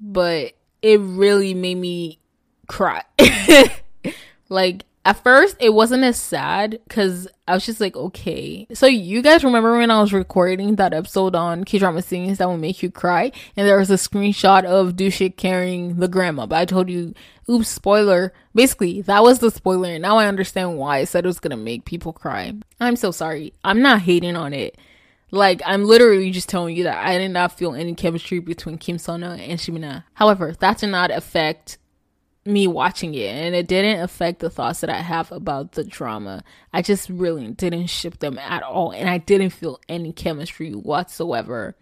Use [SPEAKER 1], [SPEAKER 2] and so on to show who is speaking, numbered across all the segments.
[SPEAKER 1] but it really made me cry. like at first it wasn't as sad because I was just like, okay. So you guys remember when I was recording that episode on K drama scenes that will make you cry, and there was a screenshot of Dushik carrying the grandma. But I told you, oops, spoiler. Basically, that was the spoiler. And now I understand why I said it was gonna make people cry. I'm so sorry. I'm not hating on it. Like I'm literally just telling you that I did not feel any chemistry between Kim Seon-ho and Shin Min-a. However, that did not affect me watching it and it didn't affect the thoughts that I have about the drama. I just really didn't ship them at all and I didn't feel any chemistry whatsoever.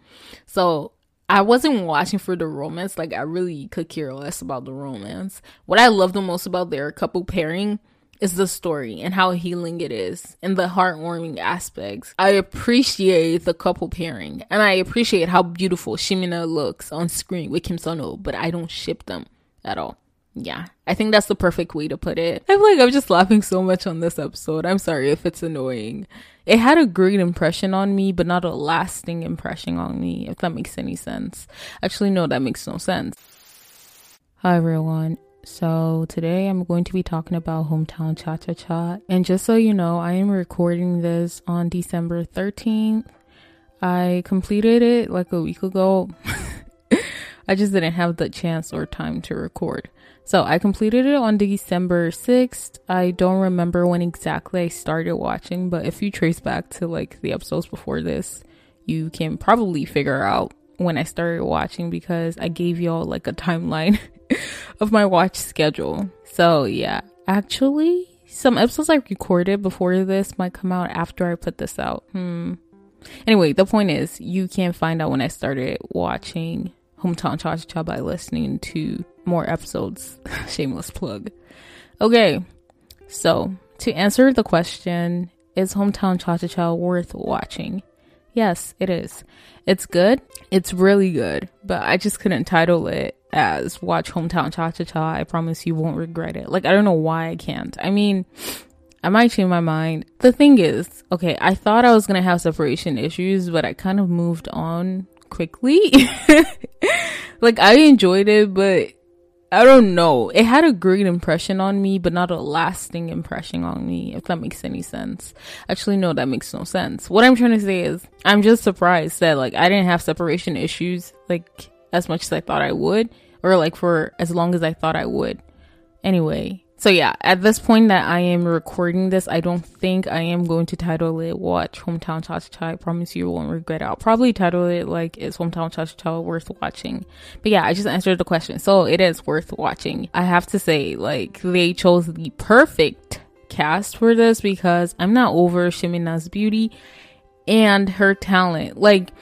[SPEAKER 1] So I wasn't watching for the romance, like I really could care less about the romance. What I love the most about their couple pairing is the story and how healing it is and the heartwarming aspects. I appreciate the couple pairing and I appreciate how beautiful Shin Min-a looks on screen with Kim Seon-ho, but I don't ship them at all yeah, I think that's the perfect way to put it. I feel like I'm just laughing so much on this episode. I'm sorry if it's annoying. It had a great impression on me, but not a lasting impression on me, if that makes any sense. Actually, no, that makes no sense. Hi, everyone. So, today I'm going to be talking about Hometown Cha Cha Cha. And just so you know, I am recording this on December 13th. I completed it like a week ago. I just didn't have the chance or time to record. So I completed it on December 6th. I don't remember when exactly I started watching, but if you trace back to like the episodes before this, you can probably figure out when I started watching because I gave y'all like a timeline of my watch schedule. So yeah, actually, some episodes I recorded before this might come out after I put this out. Hmm. Anyway, the point is, you can find out when I started watching Hometown Cha Cha by listening to more episodes. Shameless plug. Okay, so to answer the question, is Hometown Cha Cha Cha worth watching? Yes, it is. It's good. It's really good, but I just couldn't title it as Watch Hometown Cha Cha Cha. I promise you won't regret it. Like, I don't know why I can't. I mean, I might change my mind. The thing is, okay, I thought I was gonna have separation issues, but I kind of moved on quickly. like, I enjoyed it, but I don't know. It had a great impression on me, but not a lasting impression on me, if that makes any sense. Actually, no, that makes no sense. What I'm trying to say is, I'm just surprised that, like, I didn't have separation issues, like, as much as I thought I would, or, like, for as long as I thought I would. Anyway, so yeah, at this point that I am recording this, I don't think I am going to title it Watch Hometown Cha Cha Cha. I promise you won't regret it. I'll probably title it like Is Hometown Cha Cha Cha worth watching? But yeah, I just answered the question. So it is worth watching. I have to say, like, they chose the perfect cast for this because I'm not over Shin Min-a's beauty and her talent. Like,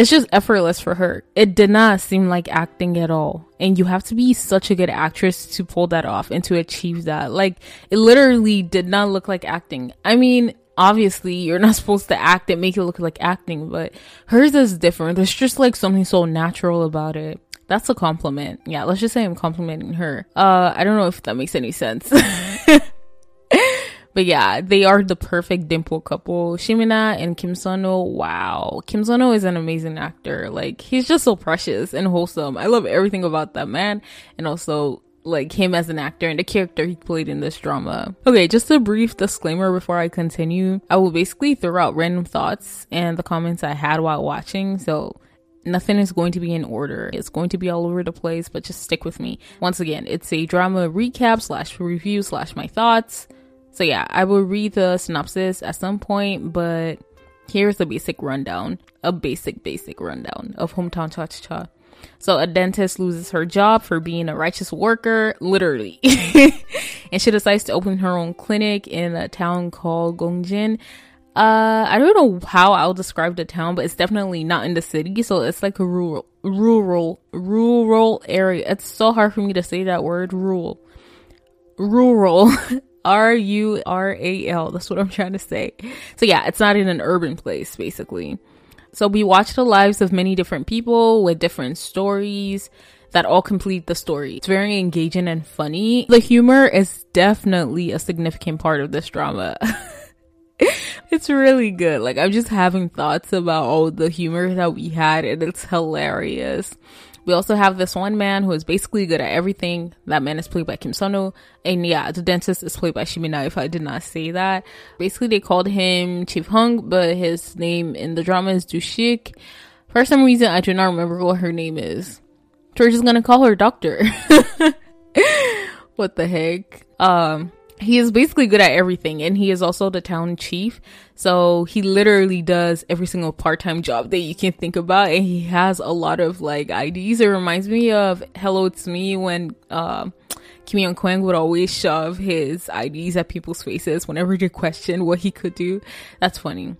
[SPEAKER 1] it's just effortless for her. It did not seem like acting at all. And you have to be such a good actress to pull that off and to achieve that. Like, it literally did not look like acting. I mean, obviously, you're not supposed to act and make it look like acting, but hers is different. There's just like something so natural about it. That's a compliment. Yeah, let's just say I'm complimenting her. Uh, I don't know if that makes any sense. But yeah, they are the perfect dimple couple. Shin Min-a and Kim Seon-ho, wow. Kim Seon-ho is an amazing actor. Like, he's just so precious and wholesome. I love everything about that man. And also, like him as an actor and the character he played in this drama. Okay, just a brief disclaimer before I continue. I will basically throw out random thoughts and the comments I had while watching. So nothing is going to be in order. It's going to be all over the place, but just stick with me. Once again, it's a drama recap slash review slash my thoughts. So yeah, I will read the synopsis at some point, but here's the basic rundown, a basic, basic rundown of Hometown Cha Cha Cha. So a dentist loses her job for being a righteous worker, literally. and she decides to open her own clinic in a town called Gongjin. Uh, I don't know how I'll describe the town, but it's definitely not in the city. So it's like a rural, rural, rural area. It's so hard for me to say that word, rural. Rural R U R A L. That's what I'm trying to say. So yeah, it's not in an urban place, basically. So we watch the lives of many different people with different stories that all complete the story. It's very engaging and funny. The humor is definitely a significant part of this drama. it's really good. Like I'm just having thoughts about all the humor that we had and it's hilarious. We also have this one man who is basically good at everything. That man is played by Kim Seon-ho. And yeah, the dentist is played by Shin Min-a if I did not say that. Basically they called him Chief Hong, but his name in the drama is Dushik. For some reason I do not remember what her name is. We're just gonna call her Doctor. what the heck? Um he is basically good at everything and he is also the town chief. So he literally does every single part-time job that you can think about and he has a lot of like ids it reminds me of hello it's me when uh, kim young kwang would always shove his ids at people's faces whenever they question what he could do. That's funny.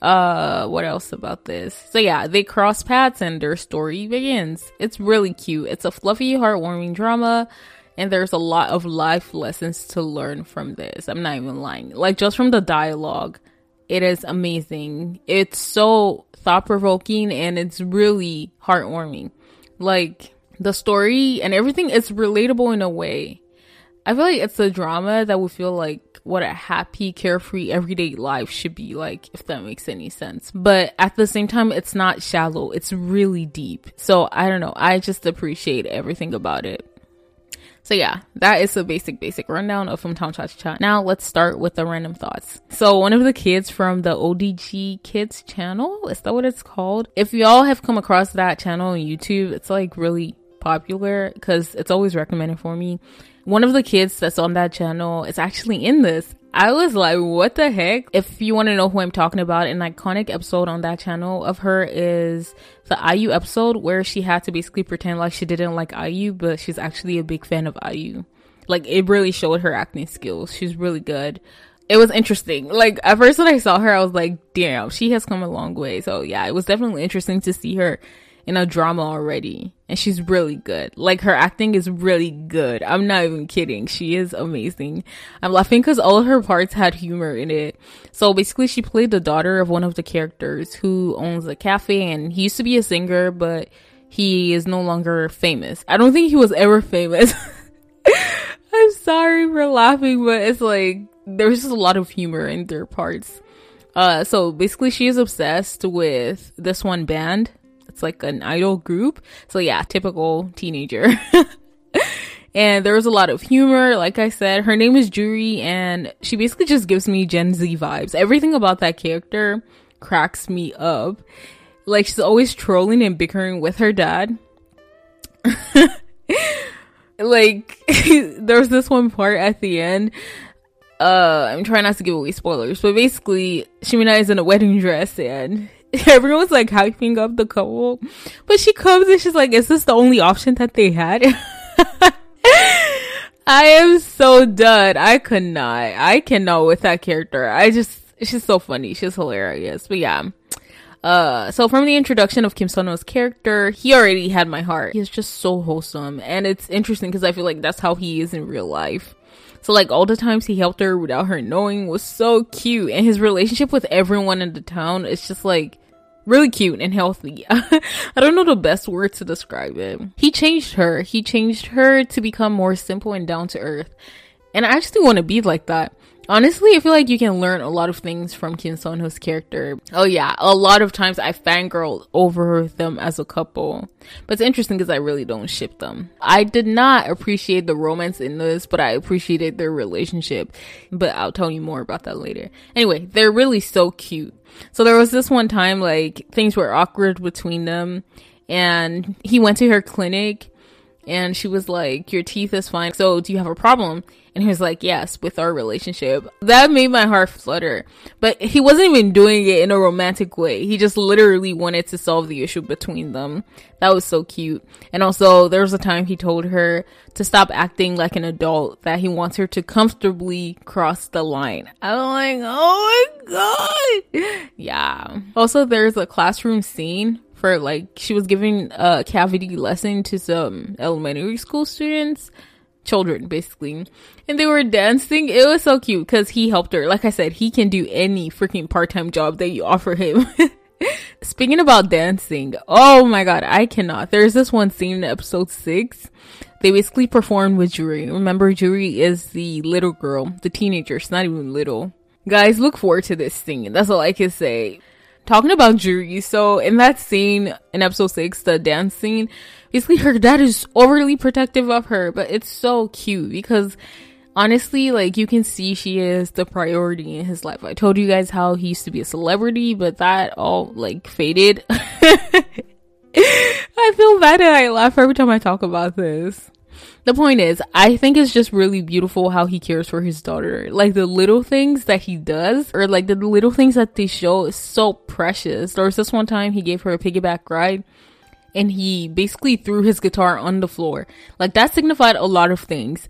[SPEAKER 1] Uh what else about this? So yeah they cross paths and their story begins. It's really cute. It's a fluffy heartwarming drama and there's a lot of life lessons to learn from this. I'm not even lying. Like just from the dialogue, it is amazing. It's so thought provoking and it's really heartwarming. Like the story and everything is relatable in a way. I feel like it's a drama that would feel like what a happy, carefree, everyday life should be like, if that makes any sense. But at the same time, it's not shallow. It's really deep. So I don't know. I just appreciate everything about it. So yeah, that is a basic, basic rundown of Hometown Cha Cha. Now let's start with the random thoughts. So one of the kids from the ODG Kids channel, is that what it's called? If y'all have come across that channel on YouTube, it's like really popular because it's always recommended for me. One of the kids that's on that channel is actually in this. I was like, what the heck? If you want to know who I'm talking about, an iconic episode on that channel of her is the IU episode where she had to basically pretend like she didn't like IU, but she's actually a big fan of IU. Like, it really showed her acting skills. She's really good. It was interesting. Like, at first when I saw her, I was like, damn, she has come a long way. So yeah, it was definitely interesting to see her in a drama already. And she's really good. Like her acting is really good. I'm not even kidding. She is amazing. I'm laughing because all her parts had humor in it. So basically she played the daughter of one of the characters who owns a cafe and he used to be a singer, but he is no longer famous. I don't think he was ever famous. I'm sorry for laughing, but it's like there's just a lot of humor in their parts. Uh, so basically she is obsessed with this one band it's like an idol group. So yeah, typical teenager. and there was a lot of humor. Like I said, her name is Juri and she basically just gives me Gen Z vibes. Everything about that character cracks me up. Like she's always trolling and bickering with her dad. like there's this one part at the end uh i'm trying not to give away spoilers but basically shin min-a is in a wedding dress and everyone's like hyping up the couple, but she comes and she's like, "Is this the only option that they had?" I am so done. I could not. I cannot with that character. I just she's so funny. She's hilarious. But yeah. Uh, so from the introduction of Kim Seon-ho's character, he already had my heart. He's just so wholesome, and it's interesting because I feel like that's how he is in real life. So like all the times he helped her without her knowing was so cute, and his relationship with everyone in the town is just like really cute and healthy. I don't know the best word to describe it. He changed her. He changed her to become more simple and down to earth. And I actually want to be like that. Honestly, I feel like you can learn a lot of things from Kim Seon-ho's character. Oh yeah, a lot of times I fangirl over them as a couple. But it's interesting because I really don't ship them. I did not appreciate the romance in this, but I appreciated their relationship. But I'll tell you more about that later. Anyway, they're really so cute. So there was this one time like things were awkward between them and he went to her clinic and she was like, Your teeth is fine. So do you have a problem? And he was like, Yes, with our relationship. That made my heart flutter. But he wasn't even doing it in a romantic way. He just literally wanted to solve the issue between them. That was so cute. And also, there was a time he told her to stop acting like an adult, that he wants her to comfortably cross the line. I'm like, Oh my god. Yeah. Also, there's a classroom scene for like she was giving a cavity lesson to some elementary school students children basically and they were dancing it was so cute because he helped her like i said he can do any freaking part-time job that you offer him speaking about dancing oh my god i cannot there's this one scene in episode six they basically performed with Juri. Remember, Juri is the little girl, the teenager. She's not even little. Guys, look forward to this scene. That's all I can say talking about Juri, so in that scene in episode six, the dance scene, basically her dad is overly protective of her, but it's so cute because honestly, like you can see she is the priority in his life. I told you guys how he used to be a celebrity, but that all like faded. I feel bad and I laugh every time I talk about this. The point is, I think it's just really beautiful how he cares for his daughter. Like the little things that he does, or like the little things that they show is so precious. There was this one time he gave her a piggyback ride and he basically threw his guitar on the floor. Like that signified a lot of things.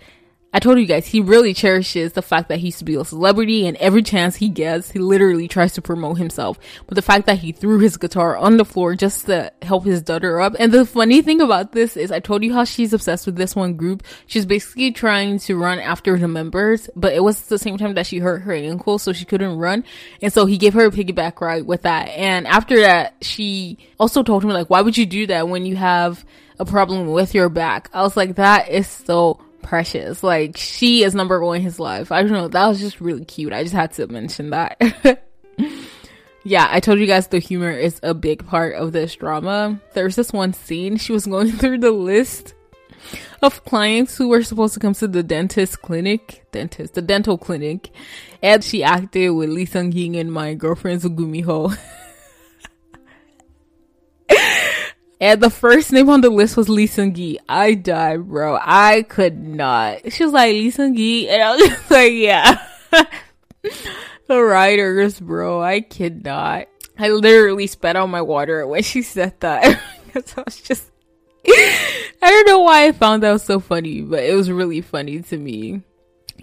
[SPEAKER 1] I told you guys, he really cherishes the fact that he used to be a celebrity and every chance he gets, he literally tries to promote himself. But the fact that he threw his guitar on the floor just to help his daughter up. And the funny thing about this is I told you how she's obsessed with this one group. She's basically trying to run after the members, but it was the same time that she hurt her ankle, so she couldn't run. And so he gave her a piggyback ride with that. And after that, she also told him like, why would you do that when you have a problem with your back? I was like, that is so precious. Like she is number one in his life. I don't know. That was just really cute. I just had to mention that. yeah, I told you guys the humor is a big part of this drama. There's this one scene. She was going through the list of clients who were supposed to come to the dentist clinic, dentist, the dental clinic, and she acted with Lee Seung Gi and my girlfriend Gumiho. And the first name on the list was Lee Seung Gi. I died, bro. I could not. She was like Lee Seung Gi, and I was just like, yeah. the writers, bro. I cannot. I literally spat out my water when she said that because I was just. I don't know why I found that so funny, but it was really funny to me.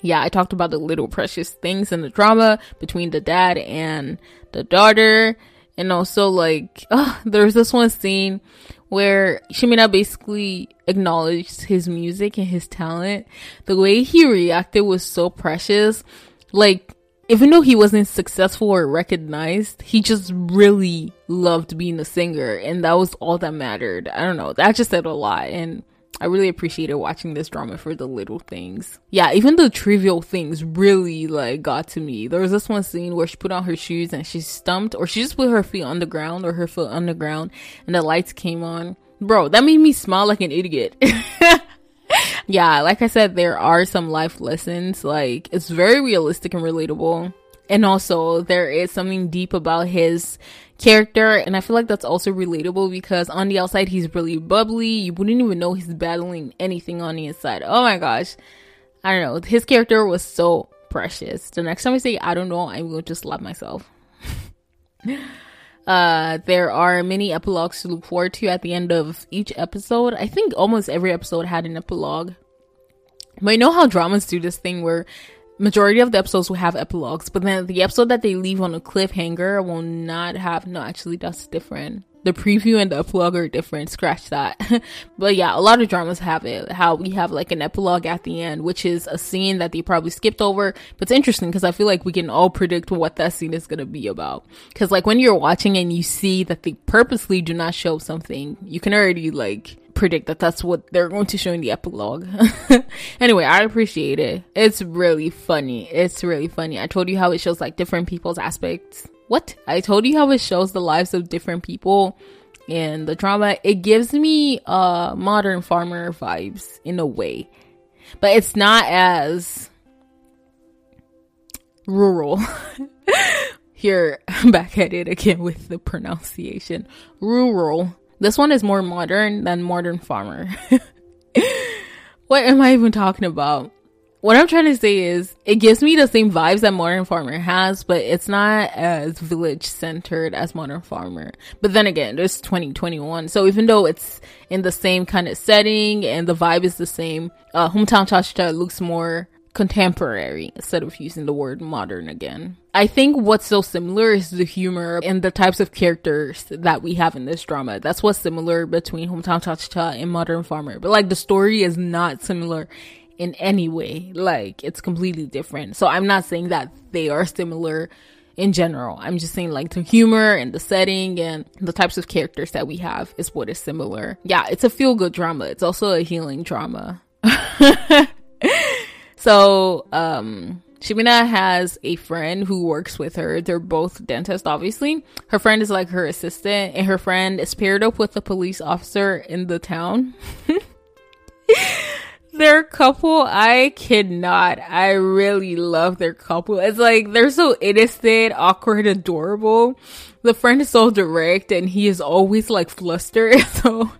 [SPEAKER 1] Yeah, I talked about the little precious things in the drama between the dad and the daughter and also like oh, there's this one scene where Shin Min-a basically acknowledged his music and his talent. The way he reacted was so precious. Like even though he wasn't successful or recognized, he just really loved being a singer and that was all that mattered. I don't know. That just said a lot and I really appreciated watching this drama for the little things. Yeah, even the trivial things really like got to me. There was this one scene where she put on her shoes and she stumped or she just put her feet on the ground or her foot on the ground and the lights came on. Bro, that made me smile like an idiot. yeah, like I said, there are some life lessons. Like, it's very realistic and relatable. And also, there is something deep about his character and i feel like that's also relatable because on the outside he's really bubbly. You wouldn't even know he's battling anything on the inside. Oh my gosh. I don't know. His character was so precious. The next time i say i don't know i will just slap myself. Uh there are many epilogues to look forward to at the end of each episode. I think almost every episode had an epilogue. But you know how dramas do this thing where majority of the episodes will have epilogues, but then the episode that they leave on a cliffhanger will not have. No, actually, that's different. The preview and the epilogue are different. Scratch that. but yeah, a lot of dramas have it. How we have like an epilogue at the end, which is a scene that they probably skipped over. But it's interesting because I feel like we can all predict what that scene is going to be about. Because like when you're watching and you see that they purposely do not show something, you can already like predict that that's what they're going to show in the epilogue. anyway, I appreciate it. It's really funny. It's really funny. I told you how it shows like different people's aspects. What? I told you how it shows the lives of different people and the drama. It gives me uh modern farmer vibes in a way. But it's not as rural. Here, back at it again with the pronunciation. Rural this one is more modern than Modern Farmer. what am I even talking about? What I'm trying to say is it gives me the same vibes that Modern Farmer has, but it's not as village centered as Modern Farmer. But then again, it's 2021. So even though it's in the same kind of setting and the vibe is the same, uh, Hometown Cha Cha looks more contemporary instead of using the word modern again. I think what's so similar is the humor and the types of characters that we have in this drama. That's what's similar between Hometown Cha Cha and Modern Farmer. But like the story is not similar in any way. Like it's completely different. So I'm not saying that they are similar in general. I'm just saying like the humor and the setting and the types of characters that we have is what is similar. Yeah, it's a feel good drama. It's also a healing drama. So, um, Shin Min-a has a friend who works with her. They're both dentists, obviously. Her friend is like her assistant, and her friend is paired up with a police officer in the town. their couple, I cannot. I really love their couple. It's like they're so innocent, awkward, adorable. The friend is so direct, and he is always like flustered. So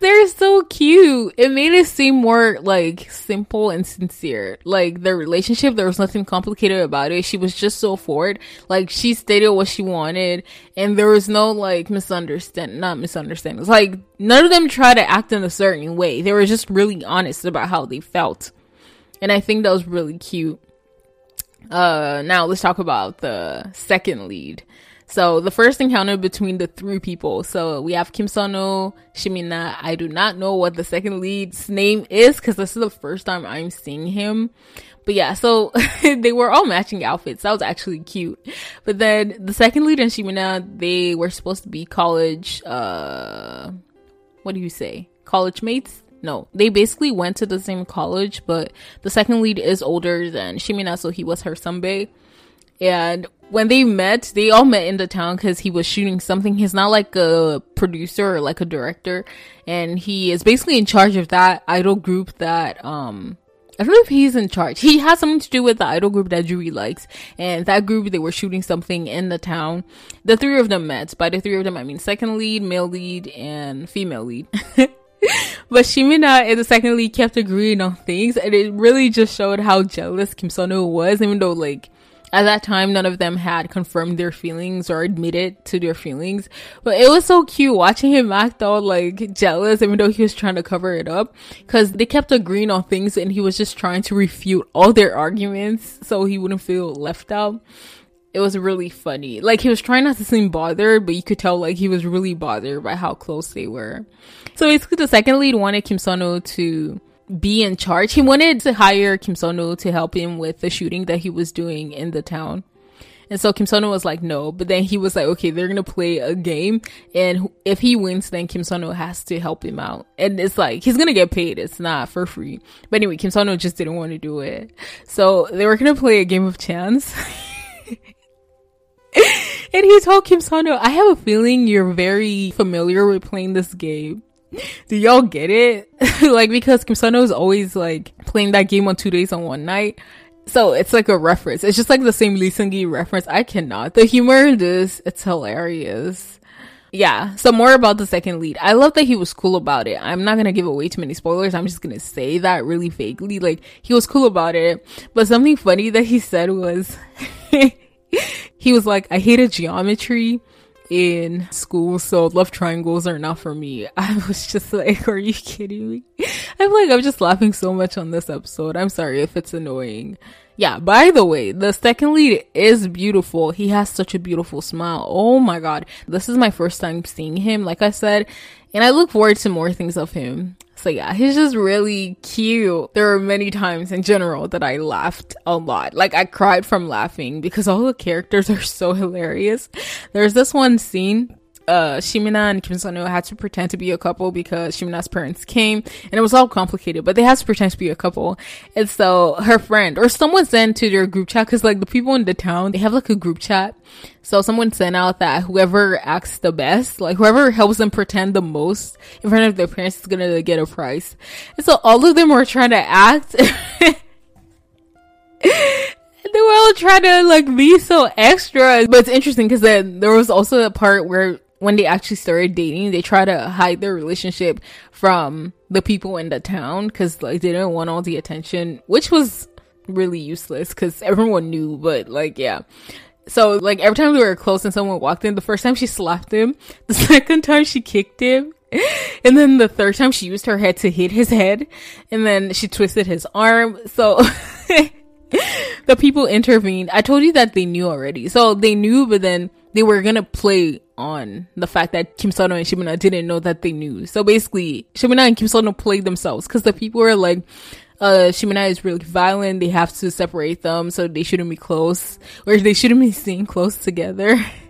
[SPEAKER 1] they're so cute. It made it seem more like simple and sincere. Like their relationship, there was nothing complicated about it. She was just so forward. Like she stated what she wanted and there was no like misunderstand not misunderstandings. Like none of them tried to act in a certain way. They were just really honest about how they felt. And I think that was really cute. Uh now let's talk about the second lead. So the first encounter between the three people. So we have Kim Seon-ho, Shimina. I do not know what the second lead's name is because this is the first time I'm seeing him. But yeah, so they were all matching outfits. That was actually cute. But then the second lead and Shin Min-a, they were supposed to be college, uh, what do you say? College mates? No, they basically went to the same college, but the second lead is older than Shin Min-a, so he was her sunbae. And when they met, they all met in the town because he was shooting something. He's not like a producer or like a director, and he is basically in charge of that idol group that um I don't know if he's in charge. He has something to do with the idol group that Juri likes. And that group, they were shooting something in the town. The three of them met. By the three of them, I mean second lead, male lead, and female lead. but Shin Min-a and the second lead kept agreeing on things. And it really just showed how jealous Kim Seon-ho was, even though like at that time, none of them had confirmed their feelings or admitted to their feelings. But it was so cute watching him act all like jealous, even though he was trying to cover it up. Cause they kept agreeing on things and he was just trying to refute all their arguments so he wouldn't feel left out. It was really funny. Like he was trying not to seem bothered, but you could tell like he was really bothered by how close they were. So basically the second lead wanted Kim Seon-ho to be in charge. He wanted to hire Kim Seon-ho to help him with the shooting that he was doing in the town. And so Kim Seon-ho was like, no, but then he was like, okay, they're gonna play a game, and if he wins, then Kim Seon-ho has to help him out, and it's like he's gonna get paid. It's not for free. But anyway, Kim Seon-ho just didn't want to do it, so they were gonna play a game of chance. and he told Kim Seon-ho, I have a feeling you're very familiar with playing this game. Do y'all get it? like because Kim Seon-ho is always like playing that game on two days on one night. So it's like a reference. It's just like the same Lee Seung-gi reference. I cannot. The humor in this, it's hilarious. Yeah. So more about the second lead. I love that he was cool about it. I'm not gonna give away too many spoilers. I'm just gonna say that really vaguely. Like he was cool about it. But something funny that he said was he was like, I hated geometry in school, so love triangles are not for me. I was just like, are you kidding me? I'm like, I'm just laughing so much on this episode. I'm sorry if it's annoying. Yeah, by the way, the second lead is beautiful. He has such a beautiful smile. Oh my god. This is my first time seeing him, like I said, and I look forward to more things of him. So yeah, he's just really cute. There are many times in general that I laughed a lot. Like I cried from laughing because all the characters are so hilarious. There's this one scene uh, Shin Min-a and Kim Seon-ho had to pretend to be a couple because Shin Min-a's parents came and it was all complicated, but they had to pretend to be a couple. And so her friend or someone sent to their group chat because like the people in the town, they have like a group chat. So someone sent out that whoever acts the best, like whoever helps them pretend the most in front of their parents is gonna get a prize. And so all of them were trying to act. they were all trying to like be so extra. But it's interesting because then there was also a part where when they actually started dating, they try to hide their relationship from the people in the town because like they didn't want all the attention, which was really useless because everyone knew. But like, yeah. So like every time we were close and someone walked in, the first time she slapped him, the second time she kicked him, and then the third time she used her head to hit his head, and then she twisted his arm. So. the people intervened. I told you that they knew already. So they knew, but then they were gonna play on the fact that Kim Seon-ho and Shin Min-a didn't know that they knew. So basically, Shin Min-a and Kim Seon-ho played themselves because the people were like, uh, Shin Min-a is really violent. They have to separate them, so they shouldn't be close, or they shouldn't be seen close together.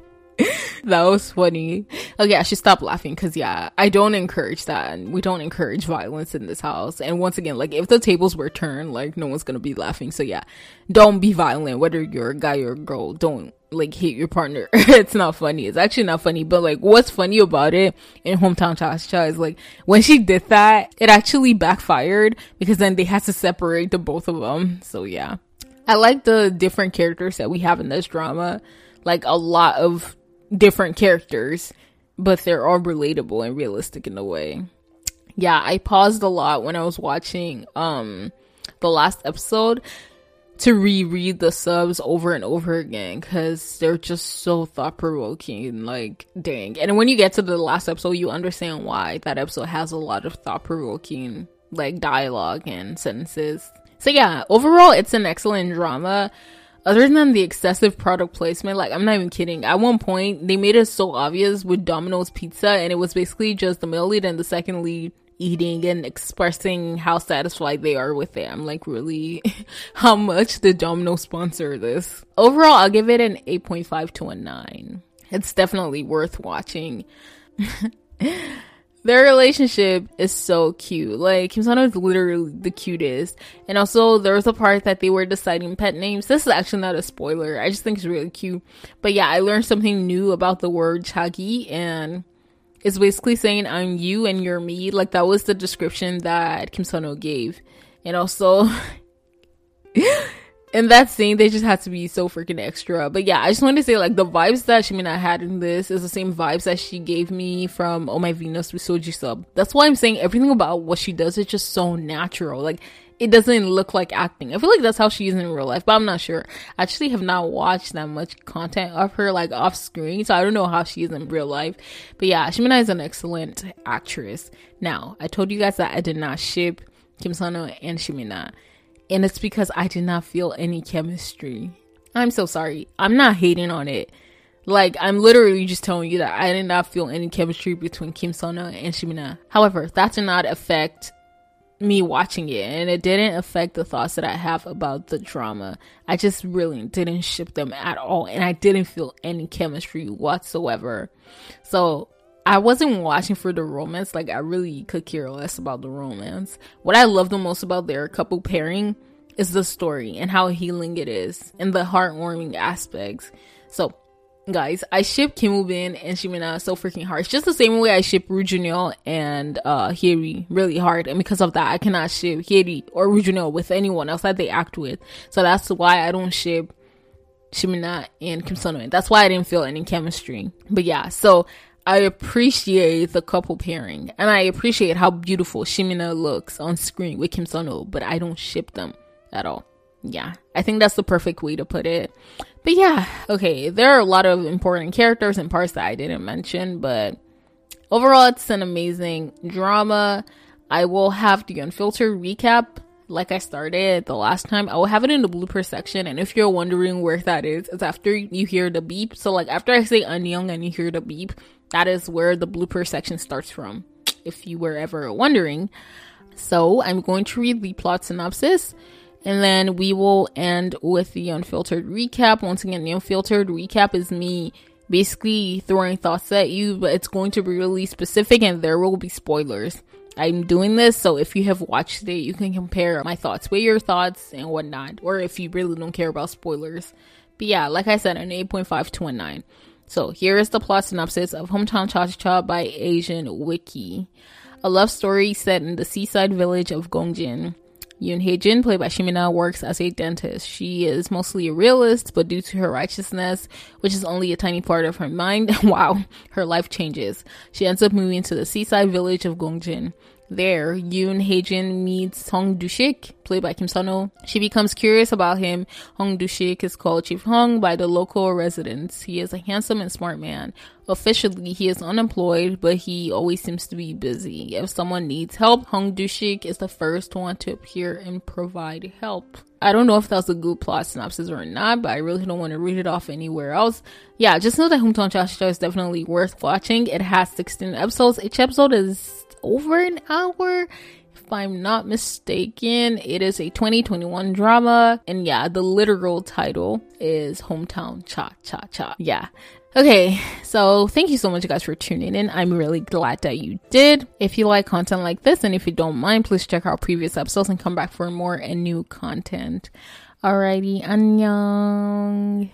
[SPEAKER 1] that was funny. Okay, I should stop laughing because yeah, I don't encourage that, and we don't encourage violence in this house. And once again, like if the tables were turned, like no one's gonna be laughing. So yeah, don't be violent, whether you're a guy or a girl. Don't like hate your partner. it's not funny. It's actually not funny. But like, what's funny about it in hometown cha is like when she did that, it actually backfired because then they had to separate the both of them. So yeah, I like the different characters that we have in this drama. Like a lot of different characters, but they're all relatable and realistic in a way. Yeah, I paused a lot when I was watching um the last episode to reread the subs over and over again because they're just so thought provoking. Like, dang. And when you get to the last episode, you understand why that episode has a lot of thought provoking, like, dialogue and sentences. So, yeah, overall, it's an excellent drama. Other than the excessive product placement, like, I'm not even kidding. At one point, they made it so obvious with Domino's Pizza, and it was basically just the male lead and the second lead eating and expressing how satisfied they are with it. I'm like, really? how much did Domino sponsor this? Overall, I'll give it an 8.5 to a 9. It's definitely worth watching. Their relationship is so cute. Like Kim Seon-ho is literally the cutest. And also there was a part that they were deciding pet names. This is actually not a spoiler. I just think it's really cute. But yeah, I learned something new about the word chagi and it's basically saying I'm you and you're me. Like that was the description that Kim Seon-ho gave. And also in that scene they just had to be so freaking extra. But yeah, I just wanted to say like the vibes that Shin Min-a had in this is the same vibes that she gave me from Oh My Venus with So Ji-sub. That's why I'm saying everything about what she does is just so natural. Like it doesn't look like acting. I feel like that's how she is in real life, but I'm not sure. I actually have not watched that much content of her like off screen, so I don't know how she is in real life. But yeah, Shin Min-a is an excellent actress. Now, I told you guys that I did not ship Kim Seon-ho and Shin Min-a, and it's because I did not feel any chemistry. I'm so sorry. I'm not hating on it. Like, I'm literally just telling you that I did not feel any chemistry between Kim Seon-ho and Shin Min-a. However, that did not affect me watching it and it didn't affect the thoughts that I have about the drama. I just really didn't ship them at all and I didn't feel any chemistry whatsoever. So I wasn't watching for the romance, like I really could care less about the romance. What I love the most about their couple pairing is the story and how healing it is and the heartwarming aspects. So guys, I ship Kim Woo Bin and Shin Min-a so freaking hard. It's just the same way I ship Junyo and uh really hard, and because of that, I cannot ship Hyeri or Junyo with anyone else that they act with. So that's why I don't ship Shin Min-a and Kim Seon-ho. That's why I didn't feel any chemistry. But yeah, so I appreciate the couple pairing, and I appreciate how beautiful Shin Min-a looks on screen with Kim Seon-ho, but I don't ship them at all. Yeah, I think that's the perfect way to put it. But yeah, okay, there are a lot of important characters and parts that I didn't mention, but overall, it's an amazing drama. I will have the unfiltered recap like I started the last time. I will have it in the blooper section, and if you're wondering where that is, it's after you hear the beep. So, like, after I say Anyoung and you hear the beep, that is where the blooper section starts from, if you were ever wondering. So, I'm going to read the plot synopsis and then we will end with the unfiltered recap. Once again, the unfiltered recap is me basically throwing thoughts at you, but it's going to be really specific and there will be spoilers. I'm doing this so if you have watched it, you can compare my thoughts with your thoughts and whatnot, or if you really don't care about spoilers. But yeah, like I said, an 8.5 to a 9. So here is the plot synopsis of Hometown Cha Cha by Asian Wiki. A love story set in the seaside village of Gongjin. Yoon Hye Jin, played by Shin Min-a, works as a dentist. She is mostly a realist, but due to her righteousness, which is only a tiny part of her mind, wow, her life changes. She ends up moving to the seaside village of Gongjin. There, Yoon Haejin meets Hong Dushik, played by Kim Seon-ho. She becomes curious about him. Hong Dushik is called Chief Hong by the local residents. He is a handsome and smart man. Officially, he is unemployed, but he always seems to be busy. If someone needs help, Hong Dushik is the first one to appear and provide help. I don't know if that's a good plot synopsis or not, but I really don't want to read it off anywhere else. Yeah, just know that Hometown Cha Cha is definitely worth watching. It has 16 episodes. Each episode is over an hour. If I'm not mistaken, it is a 2021 drama. And yeah, the literal title is Hometown Cha Cha Cha. Yeah. Okay, so thank you so much, guys, for tuning in. I'm really glad that you did. If you like content like this, and if you don't mind, please check out previous episodes and come back for more and new content. Alrighty, annyeong.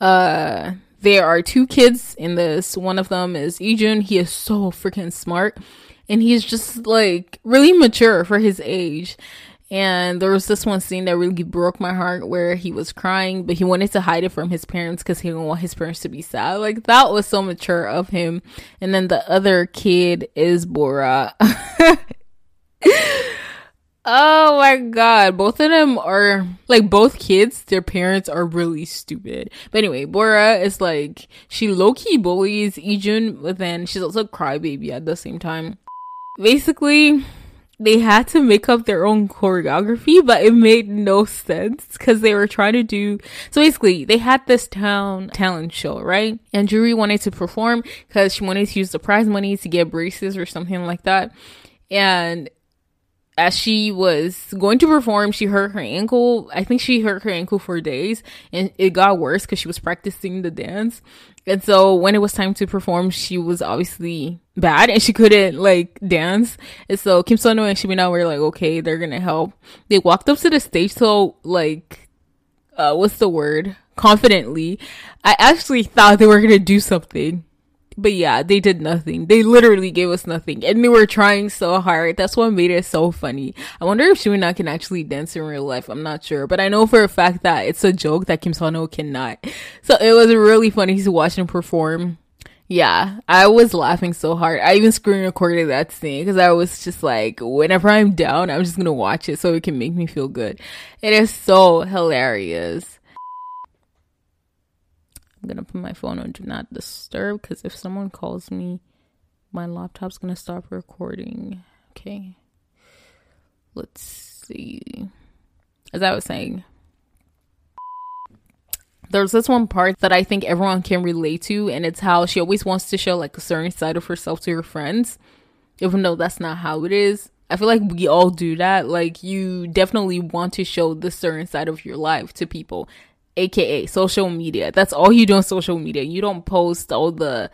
[SPEAKER 1] Uh, there are two kids in this. One of them is Ijun. He is so freaking smart, and he's just like really mature for his age. And there was this one scene that really broke my heart where he was crying, but he wanted to hide it from his parents because he didn't want his parents to be sad. Like that was so mature of him. And then the other kid is Bora. oh my god. Both of them are like both kids, their parents are really stupid. But anyway, Bora is like she low key bullies Ijun, but then she's also a crybaby at the same time. Basically, they had to make up their own choreography, but it made no sense because they were trying to do. So basically, they had this town talent show, right? And Juri wanted to perform because she wanted to use the prize money to get braces or something like that. And as she was going to perform, she hurt her ankle. I think she hurt her ankle for days and it got worse because she was practicing the dance. And so when it was time to perform, she was obviously bad and she couldn't like dance. And so Kim Seon-ho and Shin Min-a were like, okay, they're gonna help. They walked up to the stage so like, uh, what's the word? Confidently. I actually thought they were gonna do something but yeah, they did nothing. They literally gave us nothing. And they were trying so hard. That's what made it so funny. I wonder if Shin Min-a can actually dance in real life. I'm not sure. But I know for a fact that it's a joke that Kim Seon-ho cannot. So it was really funny to watch him perform. Yeah, I was laughing so hard. I even screen recorded that scene because I was just like, whenever I'm down, I'm just gonna watch it so it can make me feel good. It is so hilarious. I'm gonna put my phone on do not disturb because if someone calls me, my laptop's gonna stop recording. Okay. Let's see. As I was saying, there's this one part that I think everyone can relate to, and it's how she always wants to show like a certain side of herself to her friends, even though that's not how it is. I feel like we all do that. Like, you definitely want to show the certain side of your life to people aka social media. That's all you do on social media. You don't post all the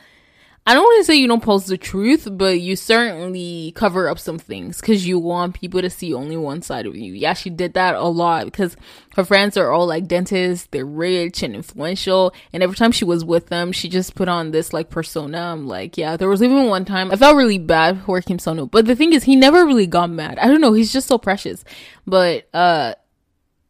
[SPEAKER 1] I don't want to say you don't post the truth, but you certainly cover up some things because you want people to see only one side of you. Yeah, she did that a lot because her friends are all like dentists, they're rich and influential, and every time she was with them, she just put on this like persona. I'm like, yeah, there was even one time I felt really bad for Kim Seon-ho, but the thing is, he never really got mad. I don't know, he's just so precious. But uh,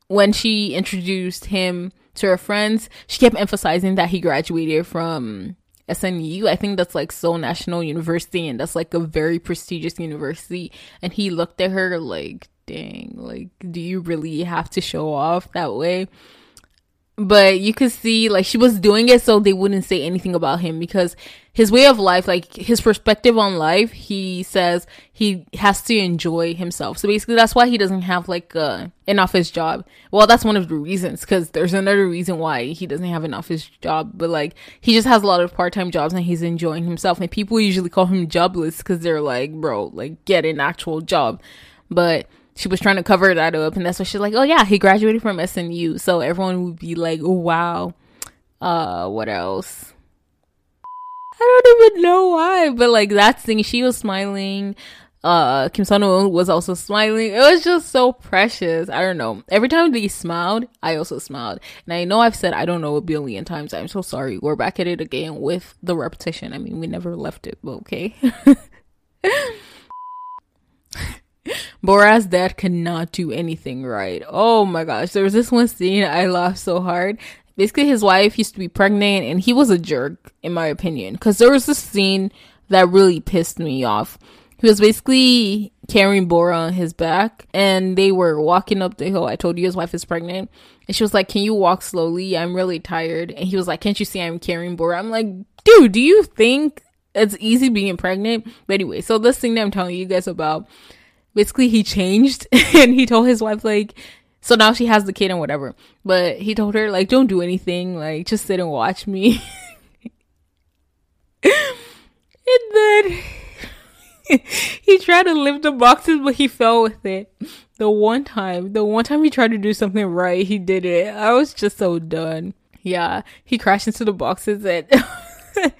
[SPEAKER 1] when she introduced him to her friends, she kept emphasizing that he graduated from SNU. I think that's like Seoul National University and that's like a very prestigious university. And he looked at her like, dang, like, do you really have to show off that way? but you could see like she was doing it so they wouldn't say anything about him because his way of life like his perspective on life he says he has to enjoy himself. So basically that's why he doesn't have like uh, an office job. Well that's one of the reasons because there's another reason why he doesn't have an office job but like he just has a lot of part-time jobs and he's enjoying himself. And people usually call him jobless because they're like bro like get an actual job. But she was trying to cover that up, and that's why she's like, "Oh yeah, he graduated from SNU," so everyone would be like, "Wow." Uh, what else? I don't even know why, but like that thing, she was smiling. Uh, Kim Seon-ho was also smiling. It was just so precious. I don't know. Every time they smiled, I also smiled. And I know I've said I don't know a billion times. I'm so sorry. We're back at it again with the repetition. I mean, we never left it, but okay. Bora's dad cannot do anything right. Oh my gosh. There was this one scene I laughed so hard. Basically, his wife used to be pregnant and he was a jerk, in my opinion. Because there was this scene that really pissed me off. He was basically carrying Bora on his back and they were walking up the hill. I told you his wife is pregnant. And she was like, Can you walk slowly? I'm really tired. And he was like, Can't you see I'm carrying Bora? I'm like, Dude, do you think it's easy being pregnant? But anyway, so this thing that I'm telling you guys about basically he changed and he told his wife like so now she has the kid and whatever. But he told her like don't do anything. Like just sit and watch me. And then he tried to lift the boxes but he fell with it. The one time the one time he tried to do something right he did it. I was just so done. Yeah he crashed into the boxes and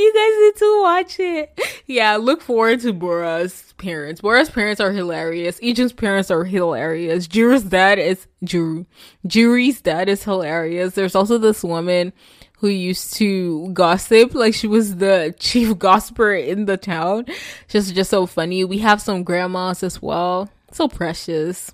[SPEAKER 1] you guys need to watch it. Yeah, look forward to Bora's parents. Bora's parents are hilarious. Ijin's parents are hilarious. Jiru's dad is Jiru. Juri's dad is hilarious. There's also this woman who used to gossip like she was the chief gossiper in the town. Just just so funny. We have some grandmas as well. So precious.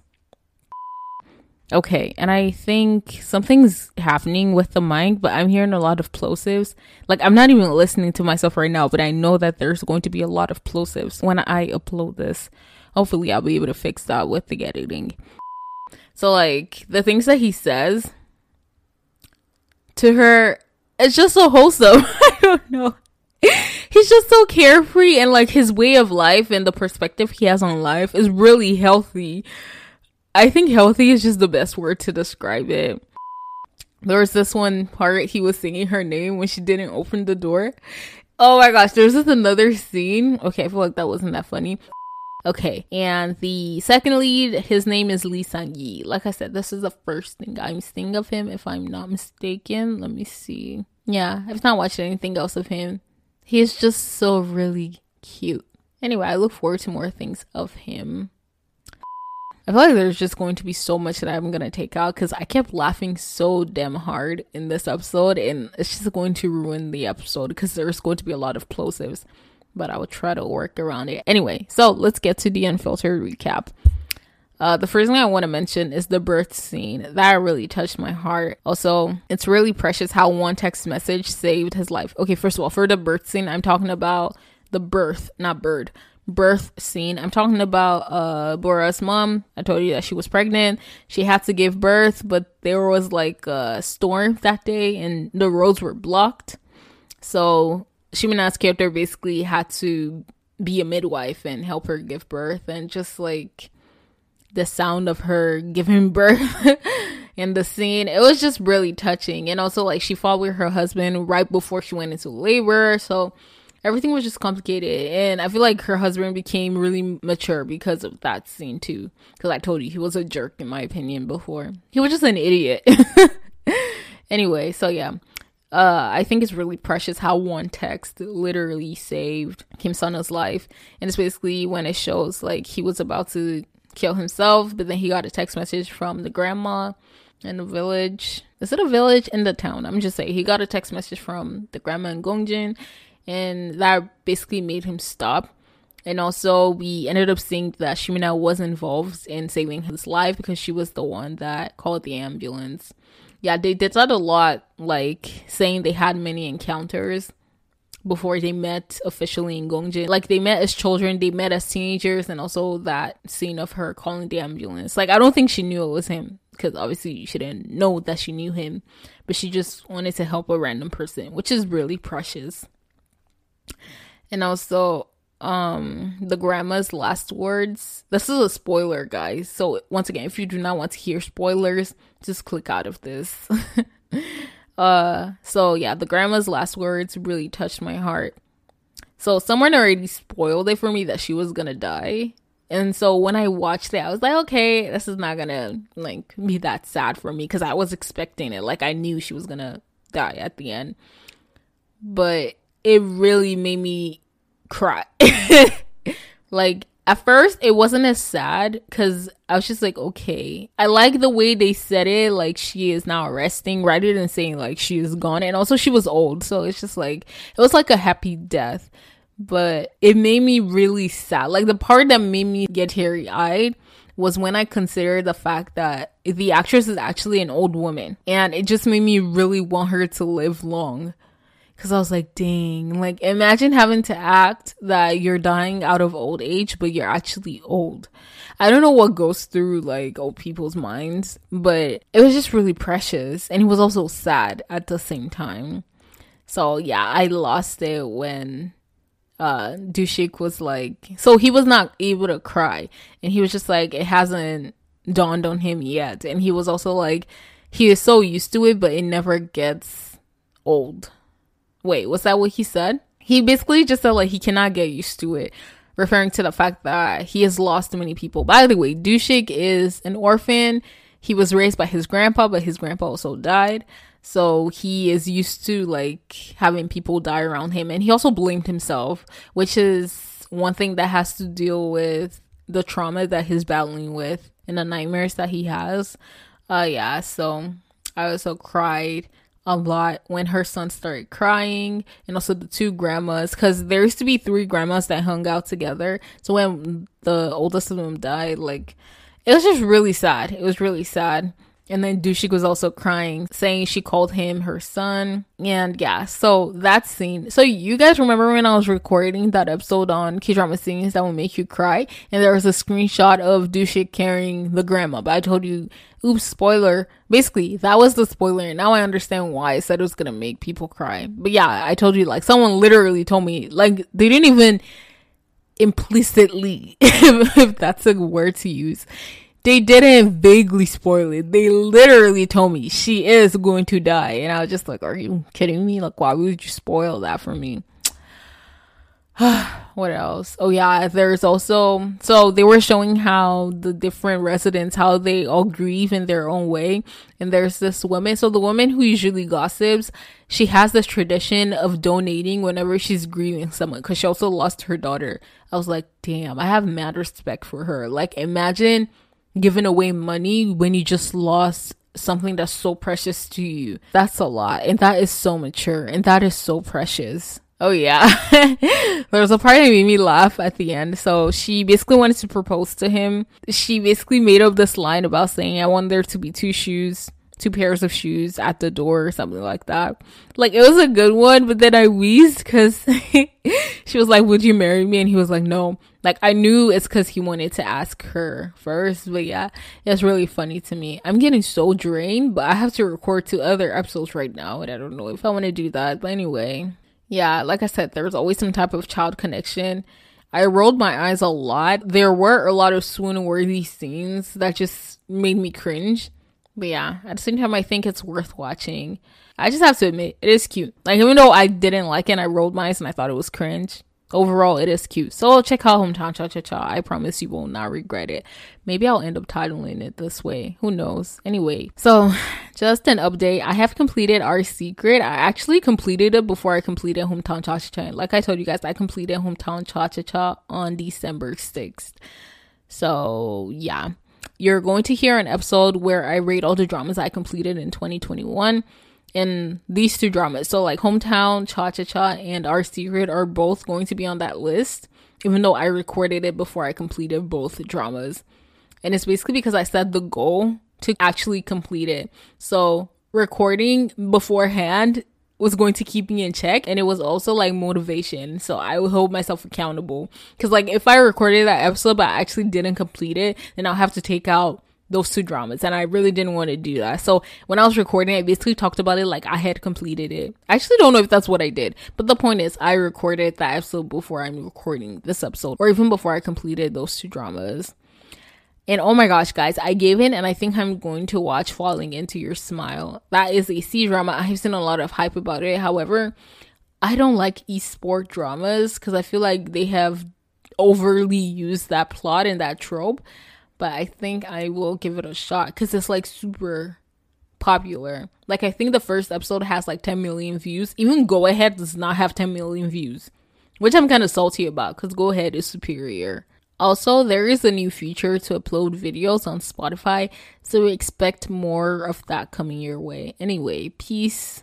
[SPEAKER 1] Okay, and I think something's happening with the mic, but I'm hearing a lot of plosives. Like I'm not even listening to myself right now, but I know that there's going to be a lot of plosives when I upload this. Hopefully I'll be able to fix that with the editing. So like the things that he says to her, it's just so wholesome. I don't know. He's just so carefree and like his way of life and the perspective he has on life is really healthy. I think healthy is just the best word to describe it. There was this one part he was singing her name when she didn't open the door. Oh my gosh, there's this another scene. Okay, I feel like that wasn't that funny. Okay, and the second lead, his name is Lee Sang Yi. Like I said, this is the first thing I'm seeing of him, if I'm not mistaken. Let me see. Yeah, I've not watched anything else of him. He's just so really cute. Anyway, I look forward to more things of him. I feel like there's just going to be so much that I'm gonna take out because I kept laughing so damn hard in this episode, and it's just going to ruin the episode because there's going to be a lot of plosives. But I will try to work around it. Anyway, so let's get to the unfiltered recap. Uh, the first thing I want to mention is the birth scene. That really touched my heart. Also, it's really precious how one text message saved his life. Okay, first of all, for the birth scene, I'm talking about the birth, not bird birth scene. I'm talking about uh Bora's mom. I told you that she was pregnant. She had to give birth, but there was like a storm that day and the roads were blocked. So Shin Min-a's character basically had to be a midwife and help her give birth and just like the sound of her giving birth in the scene it was just really touching and also like she fought with her husband right before she went into labor so everything was just complicated and i feel like her husband became really mature because of that scene too because i told you he was a jerk in my opinion before he was just an idiot anyway so yeah uh, I think it's really precious how one text literally saved Kim Seon-ho's life. And it's basically when it shows like he was about to kill himself, but then he got a text message from the grandma in the village. Is it a village in the town? I'm just saying he got a text message from the grandma in Gongjin and that basically made him stop. And also, we ended up seeing that Shin Min-a was involved in saving his life because she was the one that called the ambulance. Yeah, they did that a lot, like saying they had many encounters before they met officially in Gongjin. Like they met as children, they met as teenagers, and also that scene of her calling the ambulance. Like I don't think she knew it was him because obviously she didn't know that she knew him, but she just wanted to help a random person, which is really precious and also um the grandma's last words this is a spoiler guys. So once again if you do not want to hear spoilers just click out of this. Uh so yeah the grandma's last words really touched my heart. So someone already spoiled it for me that she was gonna die. And so when i watched it i was like okay this is not gonna like be that sad for me because i was expecting it. Like i knew she was gonna die at the end. But it really made me cry. like at first it wasn't as sad because I was just like, okay. I like the way they said it, like she is now resting rather than saying like she is gone. And also she was old, so it's just like it was like a happy death. But it made me really sad. Like the part that made me get teary eyed was when I considered the fact that the actress is actually an old woman. And it just made me really want her to live long. Cause I was like, dang, like imagine having to act that you're dying out of old age, but you're actually old. I don't know what goes through like old people's minds, but it was just really precious. And he was also sad at the same time. So yeah, I lost it when uh Dushik was like so he was not able to cry and he was just like it hasn't dawned on him yet and he was also like he is so used to it but it never gets old Wait, was that what he said? He basically just said like he cannot get used to it, referring to the fact that he has lost many people. By the way, Dushik is an orphan. he was raised by his grandpa, but his grandpa also died. So he is used to like having people die around him. And he also blamed himself, which is one thing that has to deal with the trauma that he's battling with and the nightmares that he has. Uh yeah, so I also cried a lot when her son started crying and also the two grandmas because there used to be three grandmas that hung out together. So when the oldest of them died like it was just really sad. It was really sad and then Dushik was also crying, saying she called him her son. And yeah, so that scene. So you guys remember when I was recording that episode on K drama scenes that will make you cry? And there was a screenshot of Dushik carrying the grandma. But I told you, oops, spoiler. Basically, that was the spoiler. And now I understand why I said it was gonna make people cry. But yeah, I told you, like, someone literally told me, like, they didn't even implicitly, if that's a word to use they didn't vaguely spoil it. They literally told me she is going to die. And I was just like, are you kidding me? Like, why would you spoil that for me? what else? Oh yeah, there's also so they were showing how the different residents how they all grieve in their own way. And there's this woman. So the woman who usually gossips, she has this tradition of donating whenever she's grieving someone because she also lost her daughter. I was like, damn, I have mad respect for her. Like, imagine giving away money when you just lost something that's so precious to you. That's a lot. And that is so mature and that is so precious. Oh yeah. there was a part that made me laugh at the end. So she basically wanted to propose to him. She basically made up this line about saying, I want there to be two shoes two pairs of shoes at the door or something like that. Like it was a good one, but then I wheezed because she was like, "Would you marry me?" And he was like, "No." Like I knew it's because he wanted to ask her first, but yeah, it's really funny to me. I'm getting so drained, but I have to record two other episodes right now, and I don't know if I want to do that. But anyway, yeah, like I said, there's always some type of child connection. I rolled my eyes a lot. There were a lot of swoon worthy scenes that just made me cringe but yeah, at the same time, I think it's worth watching. I just have to admit, it is cute. Like, even though I didn't like it and I rolled my eyes and I thought it was cringe, overall, it is cute. So check out Hometown Cha Cha Cha. I promise you will not regret it. Maybe I'll end up titling it this way. Who knows? Anyway, so just an update. I have completed Our Secret. I actually completed it before I completed Hometown Cha Cha Cha. Like I told you guys, I completed Hometown Cha Cha Cha on December 6th. So, yeah you're going to hear an episode where I rate all the dramas I completed in 2021. And these two dramas, so like Hometown, Cha Cha Cha, and Our Secret, are both going to be on that list, even though I recorded it before I completed both dramas. And it's basically because I set the goal to actually complete it. So recording beforehand was going to keep me in check and it was also like motivation. So i would hold myself accountable. Because like if i recorded that episode but i actually didn't complete it then i'll have to take out those two dramas and i really didn't want to do that. So when i was recording i basically talked about it like i had completed it. I actually don't know if that's what i did but the point is i recorded that episode before i'm recording this episode or even before i completed those two dramas and oh my gosh, guys, I gave in and I think I'm going to watch Falling Into Your Smile. That is a C drama. I have seen a lot of hype about it. However, I don't like esport dramas because I feel like they have overly used that plot and that trope. But I think I will give it a shot because it's like super popular. Like, I think the first episode has like 10 million views. Even Go Ahead does not have 10 million views, which I'm kind of salty about because Go Ahead is superior. Also, there is a new feature to upload videos on Spotify, so we expect more of that coming your way. Anyway, peace.